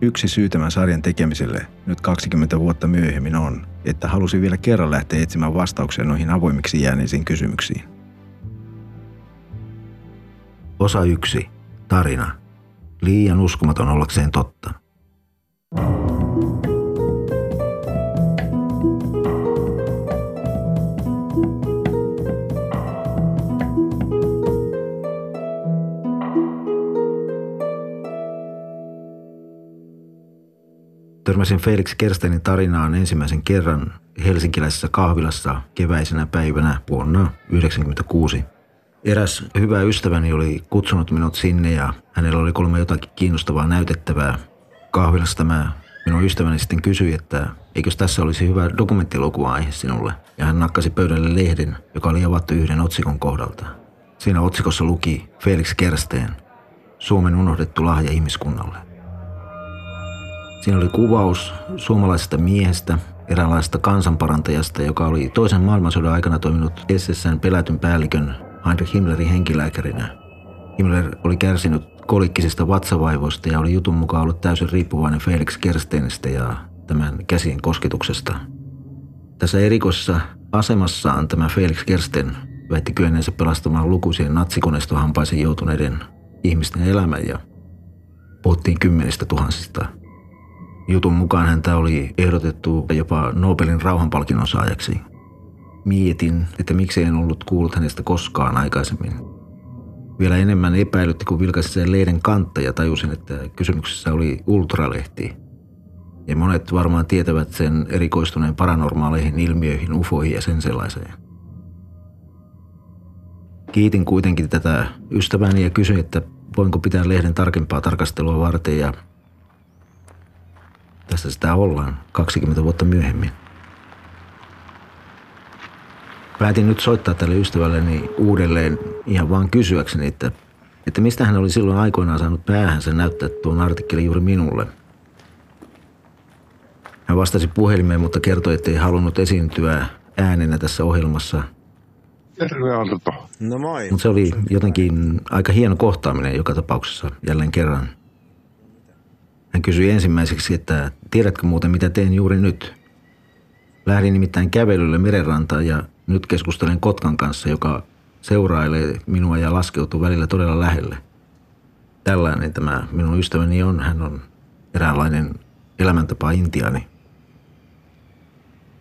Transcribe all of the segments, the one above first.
Yksi syy tämän sarjan tekemiselle nyt 20 vuotta myöhemmin on, että halusin vielä kerran lähteä etsimään vastauksia noihin avoimiksi jääneisiin kysymyksiin. Osa 1. Tarina. Liian uskomaton ollakseen totta. Törmäsin Felix Kerstenin tarinaan ensimmäisen kerran helsinkiläisessä kahvilassa keväisenä päivänä vuonna 1996. Eräs hyvä ystäväni oli kutsunut minut sinne ja hänellä oli kolme jotakin kiinnostavaa näytettävää. Kahvilassa tämä minun ystäväni sitten kysyi, että eikös tässä olisi hyvä dokumenttielokuva aihe sinulle. Ja hän nakkasi pöydälle lehden, joka oli avattu yhden otsikon kohdalta. Siinä otsikossa luki Felix Kersteen, Suomen unohdettu lahja ihmiskunnalle. Siinä oli kuvaus suomalaisesta miehestä, eräänlaista kansanparantajasta, joka oli toisen maailmansodan aikana toiminut SSN pelätyn päällikön Heinrich Himmlerin henkilääkärinä. Himmler oli kärsinyt kolikkisista vatsavaivoista ja oli jutun mukaan ollut täysin riippuvainen Felix Kerstenistä ja tämän käsien kosketuksesta. Tässä erikoisessa asemassaan tämä Felix Kersten väitti kyenneensä pelastamaan lukuisien natsikoneistohampaisen joutuneiden ihmisten elämän ja puhuttiin kymmenistä tuhansista Jutun mukaan häntä oli ehdotettu jopa Nobelin rauhanpalkinnon saajaksi. Mietin, että miksi en ollut kuullut hänestä koskaan aikaisemmin. Vielä enemmän epäilytti, kun vilkaisin sen lehden kantta ja tajusin, että kysymyksessä oli ultralehti. Ja monet varmaan tietävät sen erikoistuneen paranormaaleihin ilmiöihin, ufoihin ja sen sellaiseen. Kiitin kuitenkin tätä ystäväni ja kysyin, että voinko pitää lehden tarkempaa tarkastelua varten ja tässä sitä ollaan 20 vuotta myöhemmin. Päätin nyt soittaa tälle ystävälleni uudelleen ihan vaan kysyäkseni, että, että mistä hän oli silloin aikoinaan saanut päähänsä näyttää tuon artikkelin juuri minulle. Hän vastasi puhelimeen, mutta kertoi, että ei halunnut esiintyä äänenä tässä ohjelmassa. Terve Arto. No moi. Mutta se oli jotenkin aika hieno kohtaaminen joka tapauksessa jälleen kerran – hän kysyi ensimmäiseksi, että tiedätkö muuten mitä teen juuri nyt? Lähdin nimittäin kävelylle merenrantaan ja nyt keskustelen Kotkan kanssa, joka seurailee minua ja laskeutuu välillä todella lähelle. Tällainen tämä minun ystäväni on. Hän on eräänlainen elämäntapa intiani.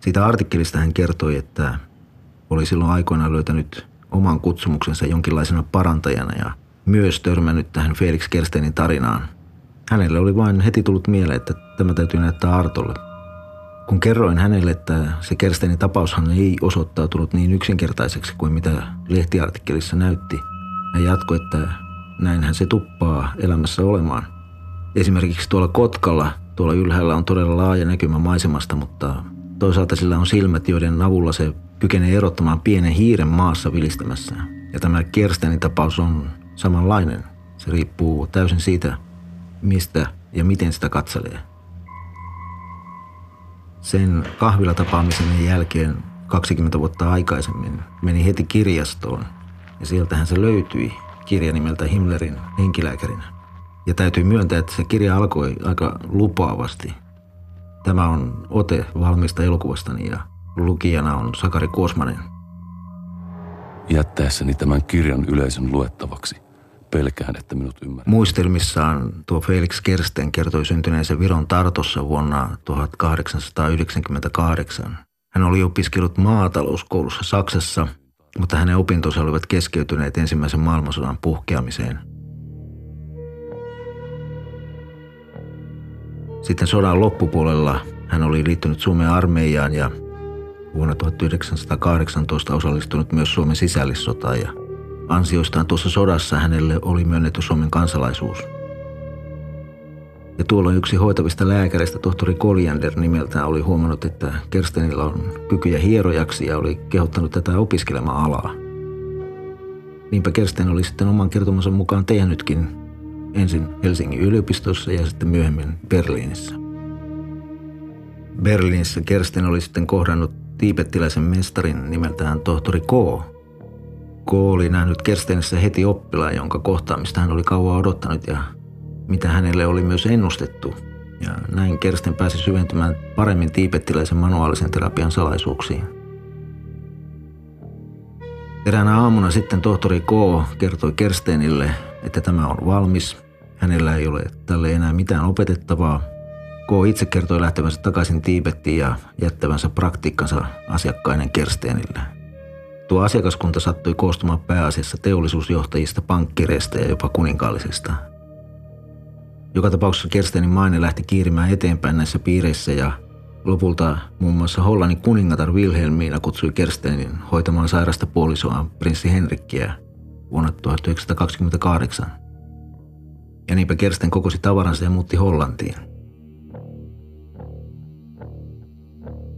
Siitä artikkelista hän kertoi, että oli silloin aikoinaan löytänyt oman kutsumuksensa jonkinlaisena parantajana ja myös törmännyt tähän Felix Kerstenin tarinaan – Hänelle oli vain heti tullut mieleen, että tämä täytyy näyttää Artolle. Kun kerroin hänelle, että se Kerstenin tapaushan ei osoittautunut niin yksinkertaiseksi kuin mitä lehtiartikkelissa näytti, hän jatkoi, että näinhän se tuppaa elämässä olemaan. Esimerkiksi tuolla Kotkalla, tuolla ylhäällä on todella laaja näkymä maisemasta, mutta toisaalta sillä on silmät, joiden avulla se kykenee erottamaan pienen hiiren maassa vilistämässä. Ja tämä Kerstenin tapaus on samanlainen. Se riippuu täysin siitä, mistä ja miten sitä katselee. Sen kahvilatapaamisen jälkeen 20 vuotta aikaisemmin meni heti kirjastoon ja sieltähän se löytyi kirja nimeltä Himmlerin henkilääkärinä. Ja täytyy myöntää, että se kirja alkoi aika lupaavasti. Tämä on ote valmista elokuvastani ja lukijana on Sakari Kuosmanen. Jättäessäni tämän kirjan yleisön luettavaksi – pelkään, että minut ymmärrät. Muistelmissaan tuo Felix Kersten kertoi syntyneensä Viron Tartossa vuonna 1898. Hän oli opiskellut maatalouskoulussa Saksassa, mutta hänen opintonsa olivat keskeytyneet ensimmäisen maailmansodan puhkeamiseen. Sitten sodan loppupuolella hän oli liittynyt Suomen armeijaan ja vuonna 1918 osallistunut myös Suomen sisällissotaan ja Ansioistaan tuossa sodassa hänelle oli myönnetty Suomen kansalaisuus. Ja tuolla yksi hoitavista lääkäreistä, tohtori Koljander nimeltään, oli huomannut, että Kerstenillä on kykyjä hierojaksi ja oli kehottanut tätä opiskelemaan alaa. Niinpä Kersten oli sitten oman kertomansa mukaan tehnytkin ensin Helsingin yliopistossa ja sitten myöhemmin Berliinissä. Berliinissä Kersten oli sitten kohdannut tiipettiläisen mestarin nimeltään tohtori K. K oli nähnyt Kerstenissä heti oppilaan, jonka kohtaamista hän oli kauan odottanut ja mitä hänelle oli myös ennustettu. Ja näin Kersten pääsi syventymään paremmin tiipettiläisen manuaalisen terapian salaisuuksiin. Eräänä aamuna sitten tohtori K. kertoi Kerstenille, että tämä on valmis. Hänellä ei ole tälle enää mitään opetettavaa. K. itse kertoi lähtevänsä takaisin Tiibettiin ja jättävänsä praktiikkansa asiakkainen Kerstenille. Tuo asiakaskunta sattui koostumaan pääasiassa teollisuusjohtajista, pankkireista ja jopa kuninkaallisista – joka tapauksessa Kerstenin maine lähti kiirimään eteenpäin näissä piireissä ja lopulta muun muassa Hollannin kuningatar Wilhelmiina kutsui Kerstenin hoitamaan sairasta puolisoaan prinssi Henrikkiä vuonna 1928. Ja niinpä Kersten kokosi tavaransa ja muutti Hollantiin.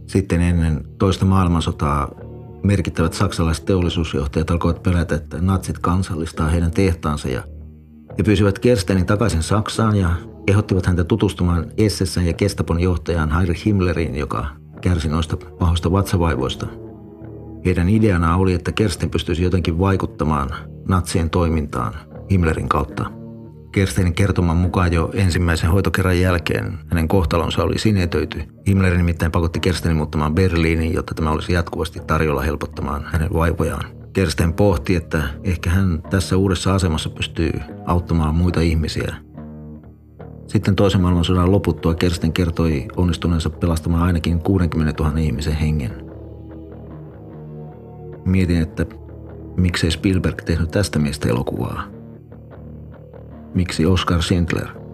Sitten ennen toista maailmansotaa merkittävät saksalaiset teollisuusjohtajat alkoivat pelätä, että natsit kansallistaa heidän tehtaansa ja he pyysivät Kerstenin takaisin Saksaan ja kehottivat häntä tutustumaan SS ja Gestapon johtajaan Heinrich Himmleriin, joka kärsi noista pahoista vatsavaivoista. Heidän ideana oli, että Kersten pystyisi jotenkin vaikuttamaan natsien toimintaan Himmlerin kautta. Kerstenin kertoman mukaan jo ensimmäisen hoitokerran jälkeen hänen kohtalonsa oli sinetöity. Himmler nimittäin pakotti Kerstenin muuttamaan Berliiniin, jotta tämä olisi jatkuvasti tarjolla helpottamaan hänen vaivojaan. Kersten pohti, että ehkä hän tässä uudessa asemassa pystyy auttamaan muita ihmisiä. Sitten toisen maailmansodan loputtua Kersten kertoi onnistuneensa pelastamaan ainakin 60 000 ihmisen hengen. Mietin, että miksei Spielberg tehnyt tästä miestä elokuvaa. Miksi Oscar Schindler –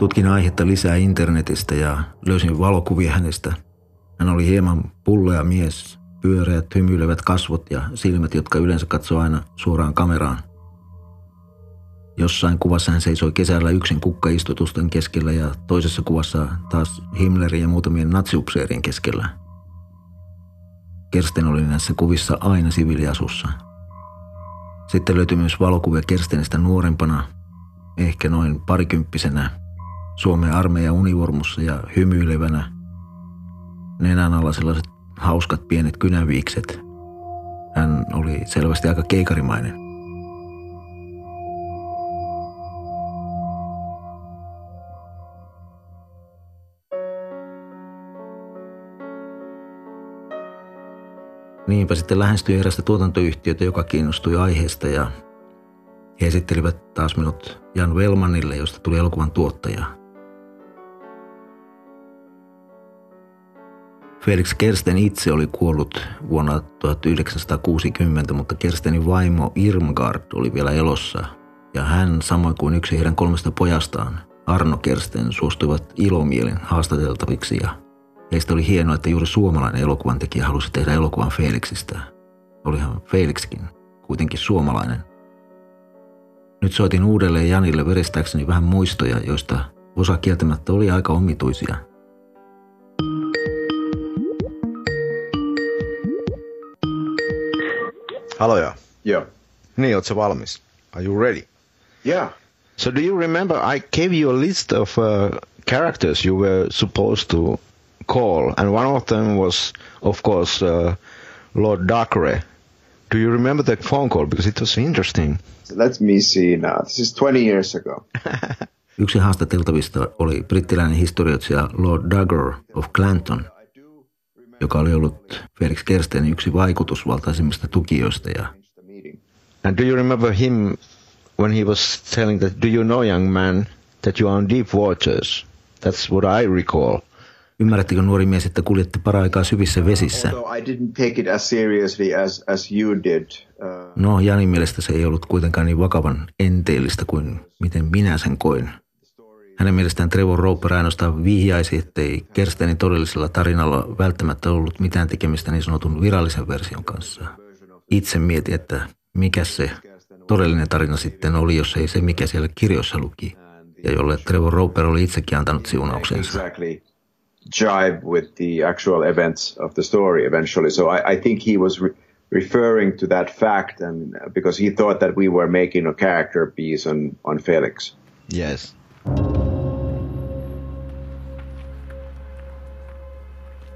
Tutkin aihetta lisää internetistä ja löysin valokuvia hänestä. Hän oli hieman pullea mies, pyöreät, hymyilevät kasvot ja silmät, jotka yleensä katsoo aina suoraan kameraan. Jossain kuvassa hän seisoi kesällä yksin kukkaistutusten keskellä ja toisessa kuvassa taas Himmlerin ja muutamien natsiupseerien keskellä. Kersten oli näissä kuvissa aina siviiliasussa. Sitten löytyi myös valokuvia Kerstenistä nuorempana, ehkä noin parikymppisenä, Suomen armeijan univormussa ja hymyilevänä. Nenän alla sellaiset hauskat pienet kynäviikset. Hän oli selvästi aika keikarimainen. Niinpä sitten lähestyi erästä tuotantoyhtiötä, joka kiinnostui aiheesta ja he esittelivät taas minut Jan Velmanille, josta tuli elokuvan tuottaja. Felix Kersten itse oli kuollut vuonna 1960, mutta Kerstenin vaimo Irmgard oli vielä elossa. Ja hän, samoin kuin yksi heidän kolmesta pojastaan, Arno Kersten, suostuivat ilomielin haastateltaviksi ja heistä oli hienoa, että juuri suomalainen elokuvan tekijä halusi tehdä elokuvan Felixistä. Olihan Felixkin kuitenkin suomalainen. Nyt soitin uudelleen Janille verestääkseni vähän muistoja, joista osa kieltämättä oli aika omituisia – Haloja. Yeah. Niin, ootko valmis? Are you ready? Yeah. So do you remember I gave you a list of uh, characters you were supposed to call, and one of them was, of course, uh, Lord Dacre. Do you remember that phone call? Because it was interesting. So let me see now. This is 20 years ago. Yksi haastateltavista oli brittiläinen historioitsija Lord Dagger of Clanton – joka oli ollut Felix Kerstenin yksi vaikutusvaltaisimmista tukijoista. Ja And do you remember him when he was telling that, do you know young man that you are on deep waters? That's what I recall. Ymmärrättekö nuori mies, että kuljette paraikaa syvissä vesissä? Did. Uh... No, Janin mielestä se ei ollut kuitenkaan niin vakavan enteellistä kuin miten minä sen koin. Hänen mielestään Trevor Roper ainoastaan vihjaisi, ettei Kerstenin todellisella tarinalla välttämättä ollut mitään tekemistä niin sanotun virallisen version kanssa. Itse mietin, että mikä se todellinen tarina sitten oli, jos ei se, mikä siellä kirjoissa luki, ja jolle Trevor Roper oli itsekin antanut siunauksensa. Exactly jive with the actual events of the story eventually. So I, I think he was re- referring to that fact, and because he thought that we were making a character piece on on Felix. Yes.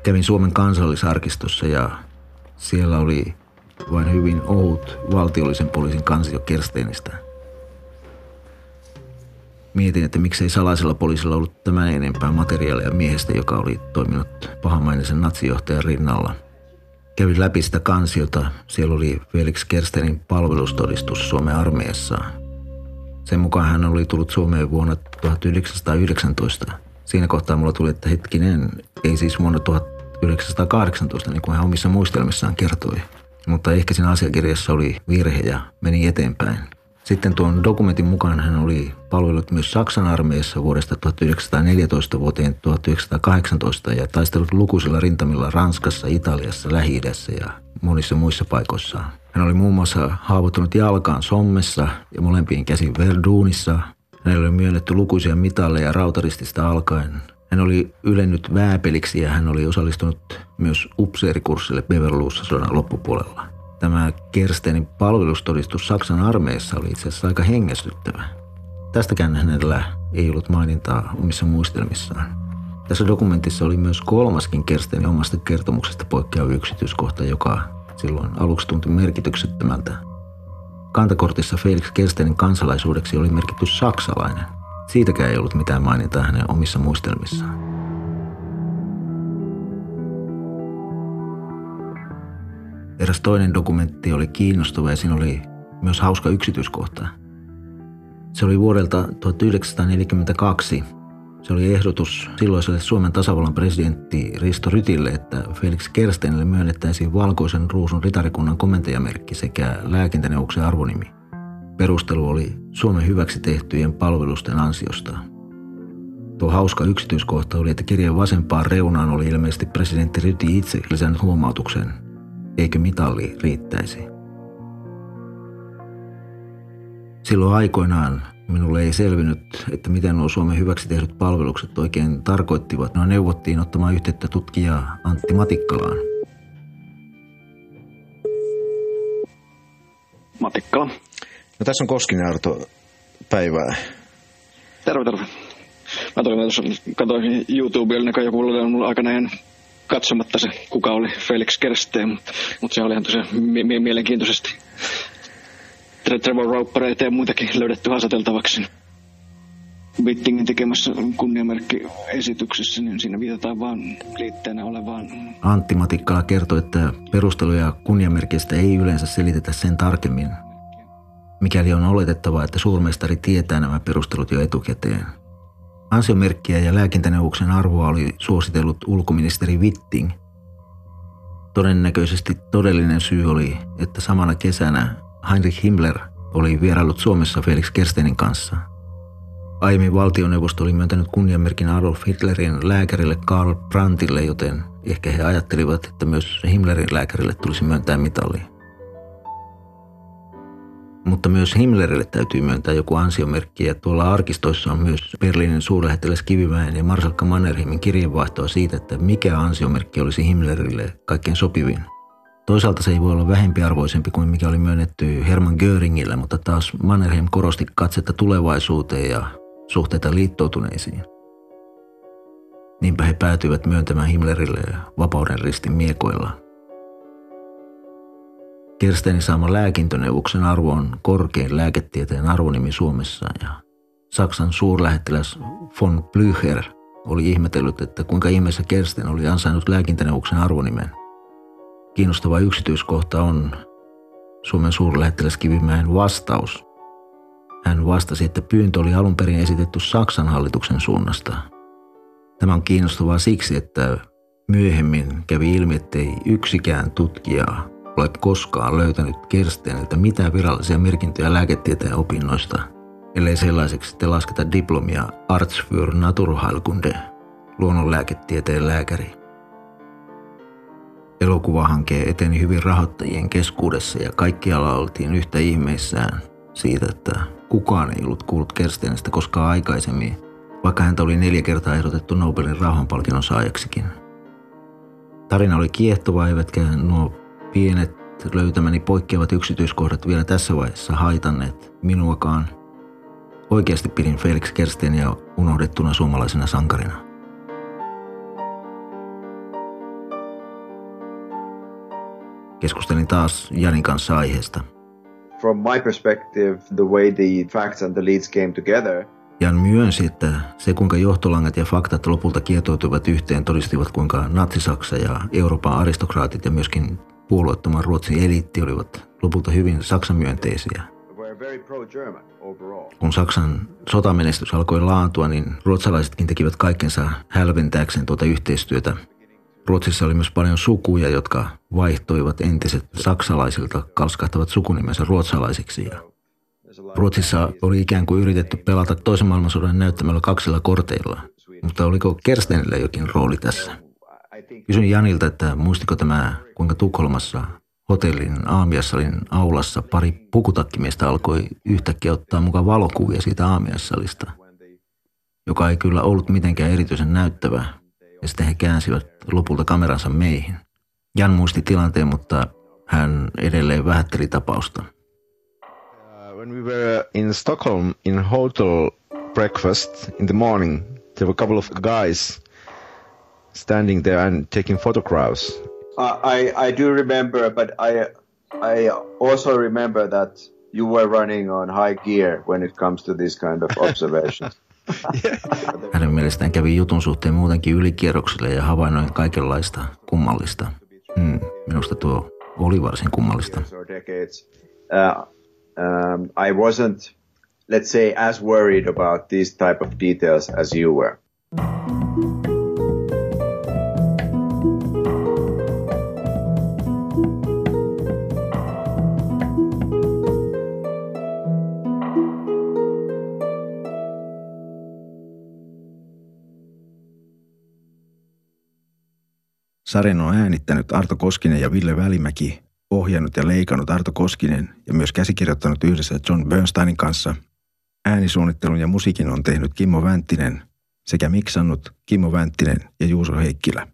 Kävin Suomen kansallisarkistossa ja siellä oli vain hyvin ohut valtiollisen poliisin kansio Kersteinistä. Mietin, että miksei salaisella poliisilla ollut tämän enempää materiaalia miehestä, joka oli toiminut pahamainisen natsijohtajan rinnalla. Kävin läpi sitä kansiota. Siellä oli Felix Kerstenin palvelustodistus Suomen armeijassa. Sen mukaan hän oli tullut Suomeen vuonna 1919. Siinä kohtaa mulla tuli, että hetkinen, ei siis vuonna 1918, niin kuin hän omissa muistelmissaan kertoi. Mutta ehkä siinä asiakirjassa oli virhe ja meni eteenpäin. Sitten tuon dokumentin mukaan hän oli palvellut myös Saksan armeijassa vuodesta 1914 vuoteen 1918 ja taistellut lukuisilla rintamilla Ranskassa, Italiassa, lähi ja monissa muissa paikoissa. Hän oli muun muassa haavoittunut jalkaan Sommessa ja molempiin käsin Verdunissa. Hänelle oli myönnetty lukuisia mitalleja rautaristista alkaen. Hän oli ylennyt vääpeliksi ja hän oli osallistunut myös upseerikurssille Beverluussa sodan loppupuolella. Tämä Kerstenin palvelustodistus Saksan armeijassa oli itse asiassa aika hengästyttävä. Tästäkään hänellä ei ollut mainintaa omissa muistelmissaan. Tässä dokumentissa oli myös kolmaskin Kerstenin omasta kertomuksesta poikkeava yksityiskohta, joka silloin aluksi tuntui merkityksettömältä. Kantakortissa Felix Kerstenin kansalaisuudeksi oli merkitty saksalainen. Siitäkään ei ollut mitään mainintaa hänen omissa muistelmissaan. Eräs toinen dokumentti oli kiinnostava ja siinä oli myös hauska yksityiskohta. Se oli vuodelta 1942. Se oli ehdotus silloiselle Suomen tasavallan presidentti Risto Rytille, että Felix Kerstenille myönnettäisiin valkoisen ruusun ritarikunnan komentajamerkki sekä lääkintäneuvoksen arvonimi. Perustelu oli Suomen hyväksi tehtyjen palvelusten ansiosta. Tuo hauska yksityiskohta oli, että kirjeen vasempaan reunaan oli ilmeisesti presidentti Ryti itse lisännyt huomautuksen – eikö mitalli riittäisi. Silloin aikoinaan minulle ei selvinnyt, että miten nuo Suomen hyväksi tehdyt palvelukset oikein tarkoittivat. No neuvottiin ottamaan yhteyttä tutkijaa Antti Matikkalaan. Matikkala. No tässä on Koskinen Arto. Päivää. Terve, terve. Mä tulin tuossa, katsoin YouTubella, niin joku oli mulla aikana katsomatta se, kuka oli Felix Kersteen, mutta, mutta se oli ihan tosiaan mie- mielenkiintoisesti Trevor Ropereita ja muitakin löydetty haastateltavaksi. Wittingin tekemässä kunniamerkki-esityksessä, niin siinä viitataan vaan liitteenä olevaan. Antti Matikkala kertoi, että perusteluja kunniamerkistä ei yleensä selitetä sen tarkemmin, mikäli on oletettavaa, että suurmestari tietää nämä perustelut jo etukäteen – Ansiomerkkiä ja lääkintäneuvoksen arvoa oli suositellut ulkoministeri Witting. Todennäköisesti todellinen syy oli, että samana kesänä Heinrich Himmler oli vierailut Suomessa Felix Kerstenin kanssa. Aiemmin valtioneuvosto oli myöntänyt kunniamerkin Adolf Hitlerin lääkärille Karl Brandtille, joten ehkä he ajattelivat, että myös Himmlerin lääkärille tulisi myöntää mitalli. Mutta myös Himmlerille täytyy myöntää joku ansiomerkki ja tuolla arkistoissa on myös Berliinin suurlähettiläs Kivimäen ja Marsalkka Mannerheimin kirjeenvaihtoa siitä, että mikä ansiomerkki olisi Himmlerille kaikkein sopivin. Toisaalta se ei voi olla vähempiarvoisempi kuin mikä oli myönnetty Hermann Göringille, mutta taas Mannerheim korosti katsetta tulevaisuuteen ja suhteita liittoutuneisiin. Niinpä he päätyivät myöntämään Himmlerille vapauden ristin miekoilla – Kerstenin saama lääkintöneuvoksen arvo on korkein lääketieteen arvonimi Suomessa ja Saksan suurlähettiläs von Blücher oli ihmetellyt, että kuinka ihmeessä Kersten oli ansainnut lääkintöneuvoksen arvonimen. Kiinnostava yksityiskohta on Suomen suurlähettiläs Kivimäen vastaus. Hän vastasi, että pyyntö oli alun perin esitetty Saksan hallituksen suunnasta. Tämä on kiinnostavaa siksi, että myöhemmin kävi ilmi, ettei yksikään tutkija ole koskaan löytänyt Kersteniltä mitään virallisia merkintöjä lääketieteen opinnoista. ellei sellaiseksi sitten lasketa diplomia Arts für Naturheilkunde, luonnonlääketieteen lääkäri. Elokuvahanke eteni hyvin rahoittajien keskuudessa ja kaikkialla oltiin yhtä ihmeissään siitä, että kukaan ei ollut kuullut Kerstenestä koskaan aikaisemmin, vaikka häntä oli neljä kertaa ehdotettu Nobelin rauhanpalkinnon saajaksikin. Tarina oli kiehtova, eivätkä nuo pienet löytämäni poikkeavat yksityiskohdat vielä tässä vaiheessa haitanneet minuakaan. Oikeasti pidin Felix Kerstenia unohdettuna suomalaisena sankarina. Keskustelin taas Janin kanssa aiheesta. From my perspective, the way the facts and the leads came together Jan myönsi, että se kuinka johtolangat ja faktat lopulta kietoutuivat yhteen todistivat kuinka Natsi-Saksa ja Euroopan aristokraatit ja myöskin puolueettoman Ruotsin eliitti olivat lopulta hyvin pro-German overall. Kun Saksan sotamenestys alkoi laantua, niin ruotsalaisetkin tekivät kaikkensa hälventääkseen tuota yhteistyötä. Ruotsissa oli myös paljon sukuja, jotka vaihtoivat entiset saksalaisilta kalskahtavat sukunimensä ruotsalaisiksi. Ja Ruotsissa oli ikään kuin yritetty pelata toisen maailmansodan näyttämällä kaksilla korteilla, mutta oliko Kerstenillä jokin rooli tässä? Kysyin Janilta, että muistiko tämä, kuinka Tukholmassa hotellin aamiassalin aulassa pari pukutakkimiestä alkoi yhtäkkiä ottaa mukaan valokuvia siitä aamiassalista, joka ei kyllä ollut mitenkään erityisen näyttävä, ja sitten he käänsivät lopulta kameransa meihin. Jan muisti tilanteen, mutta hän edelleen vähätteli tapausta. Uh, when we were in Stockholm in hotel breakfast in the morning, there were a couple of guys standing there and taking photographs. Uh, I I do remember, but I I also remember that you were running on high gear when it comes to this kind of observations. Hänen mielestään kävi jutun suhteen muutenkin ylikierroksille ja havainnoin kaikenlaista kummallista. Hmm, minusta tuo oli varsin kummallista. Uh, um, I wasn't, let's say, as worried about these type of details as you were. Sarjan on äänittänyt Arto Koskinen ja Ville Välimäki, ohjannut ja leikannut Arto Koskinen ja myös käsikirjoittanut yhdessä John Bernsteinin kanssa. Äänisuunnittelun ja musiikin on tehnyt Kimmo Vänttinen sekä miksannut Kimmo Vänttinen ja Juuso Heikkilä.